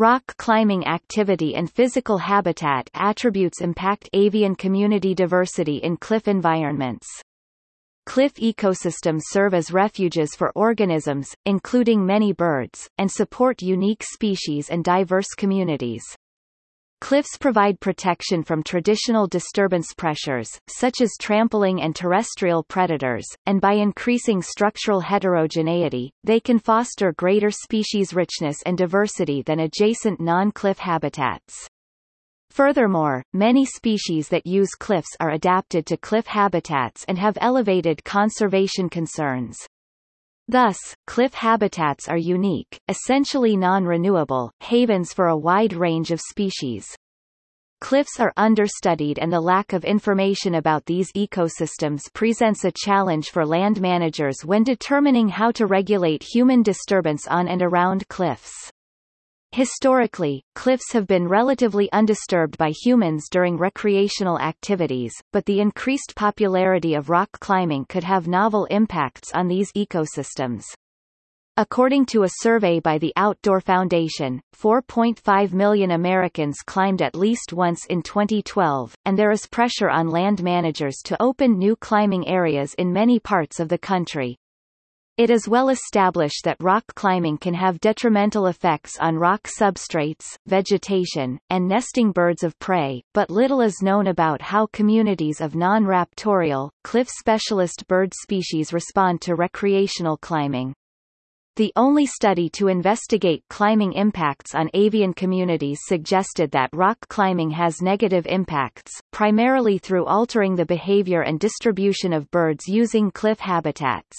Rock climbing activity and physical habitat attributes impact avian community diversity in cliff environments. Cliff ecosystems serve as refuges for organisms, including many birds, and support unique species and diverse communities. Cliffs provide protection from traditional disturbance pressures, such as trampling and terrestrial predators, and by increasing structural heterogeneity, they can foster greater species richness and diversity than adjacent non-cliff habitats. Furthermore, many species that use cliffs are adapted to cliff habitats and have elevated conservation concerns. Thus, cliff habitats are unique, essentially non-renewable, havens for a wide range of species. Cliffs are understudied and the lack of information about these ecosystems presents a challenge for land managers when determining how to regulate human disturbance on and around cliffs. Historically, cliffs have been relatively undisturbed by humans during recreational activities, but the increased popularity of rock climbing could have novel impacts on these ecosystems. According to a survey by the Outdoor Foundation, 4.5 million Americans climbed at least once in 2012, and there is pressure on land managers to open new climbing areas in many parts of the country. It is well established that rock climbing can have detrimental effects on rock substrates, vegetation, and nesting birds of prey, but little is known about how communities of non-raptorial, cliff specialist bird species respond to recreational climbing. The only study to investigate climbing impacts on avian communities suggested that rock climbing has negative impacts, primarily through altering the behavior and distribution of birds using cliff habitats.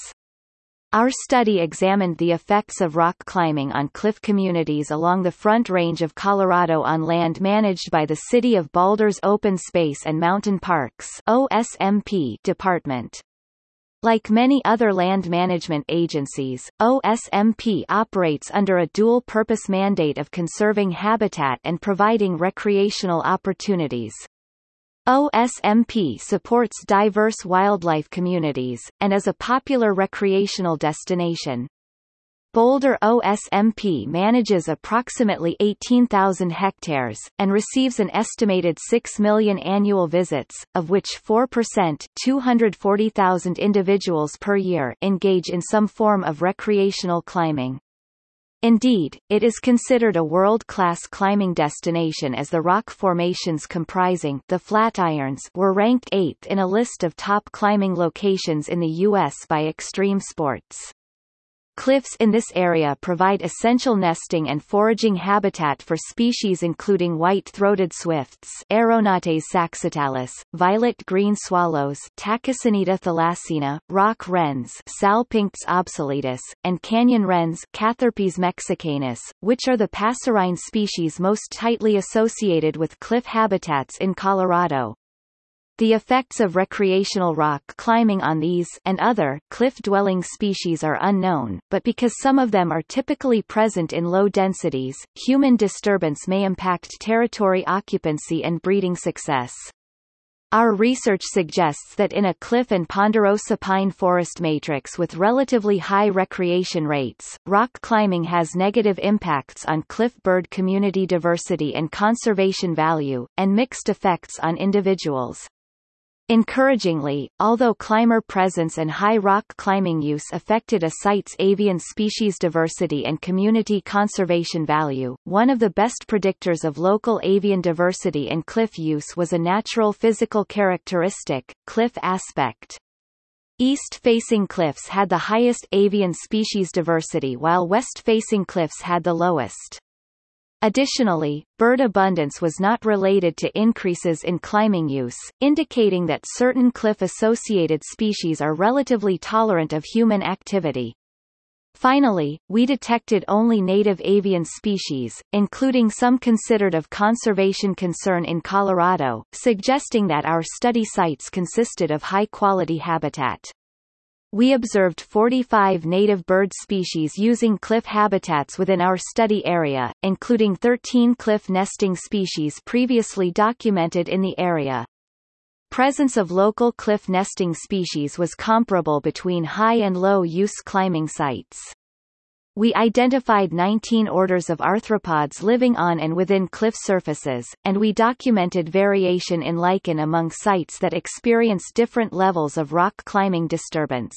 Our study examined the effects of rock climbing on cliff communities along the Front Range of Colorado on land managed by the City of Boulder's Open Space and Mountain Parks OSMP department. Like many other land management agencies, OSMP operates under a dual-purpose mandate of conserving habitat and providing recreational opportunities. OSMP supports diverse wildlife communities, and is a popular recreational destination. Boulder OSMP manages approximately 18,000 hectares, and receives an estimated 6 million annual visits, of which 4% 240,000 individuals per year engage in some form of recreational climbing. Indeed, it is considered a world-class climbing destination as the rock formations comprising the Flatirons were ranked 8th in a list of top climbing locations in the U.S. by Extreme Sports. Cliffs in this area provide essential nesting and foraging habitat for species including white-throated swifts Aeronautes saxatalis, violet-green swallows Tachycineta thalassina, rock wrens Salpinx obsoletus, and canyon wrens Catherpes mexicanus, which are the passerine species most tightly associated with cliff habitats in Colorado. The effects of recreational rock climbing on these and other cliff-dwelling species are unknown, but because some of them are typically present in low densities, human disturbance may impact territory occupancy and breeding success. Our research suggests that in a cliff and ponderosa pine forest matrix with relatively high recreation rates, rock climbing has negative impacts on cliff bird community diversity and conservation value, and mixed effects on individuals. Encouragingly, although climber presence and high rock climbing use affected a site's avian species diversity and community conservation value, one of the best predictors of local avian diversity and cliff use was a natural physical characteristic, cliff aspect. East-facing cliffs had the highest avian species diversity while west-facing cliffs had the lowest. Additionally, bird abundance was not related to increases in climbing use, indicating that certain cliff-associated species are relatively tolerant of human activity. Finally, we detected only native avian species, including some considered of conservation concern in Colorado, suggesting that our study sites consisted of high-quality habitat. We observed 45 native bird species using cliff habitats within our study area, including 13 cliff nesting species previously documented in the area. Presence of local cliff nesting species was comparable between high and low use climbing sites. We identified 19 orders of arthropods living on and within cliff surfaces, and we documented variation in lichen among sites that experience different levels of rock climbing disturbance.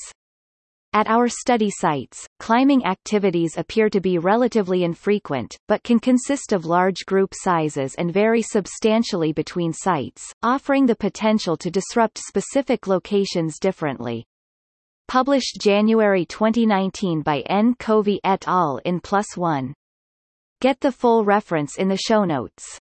At our study sites, climbing activities appear to be relatively infrequent, but can consist of large group sizes and vary substantially between sites, offering the potential to disrupt specific locations differently. Published January 2019 by N. Covey et al. in ONE. Get the full reference in the show notes.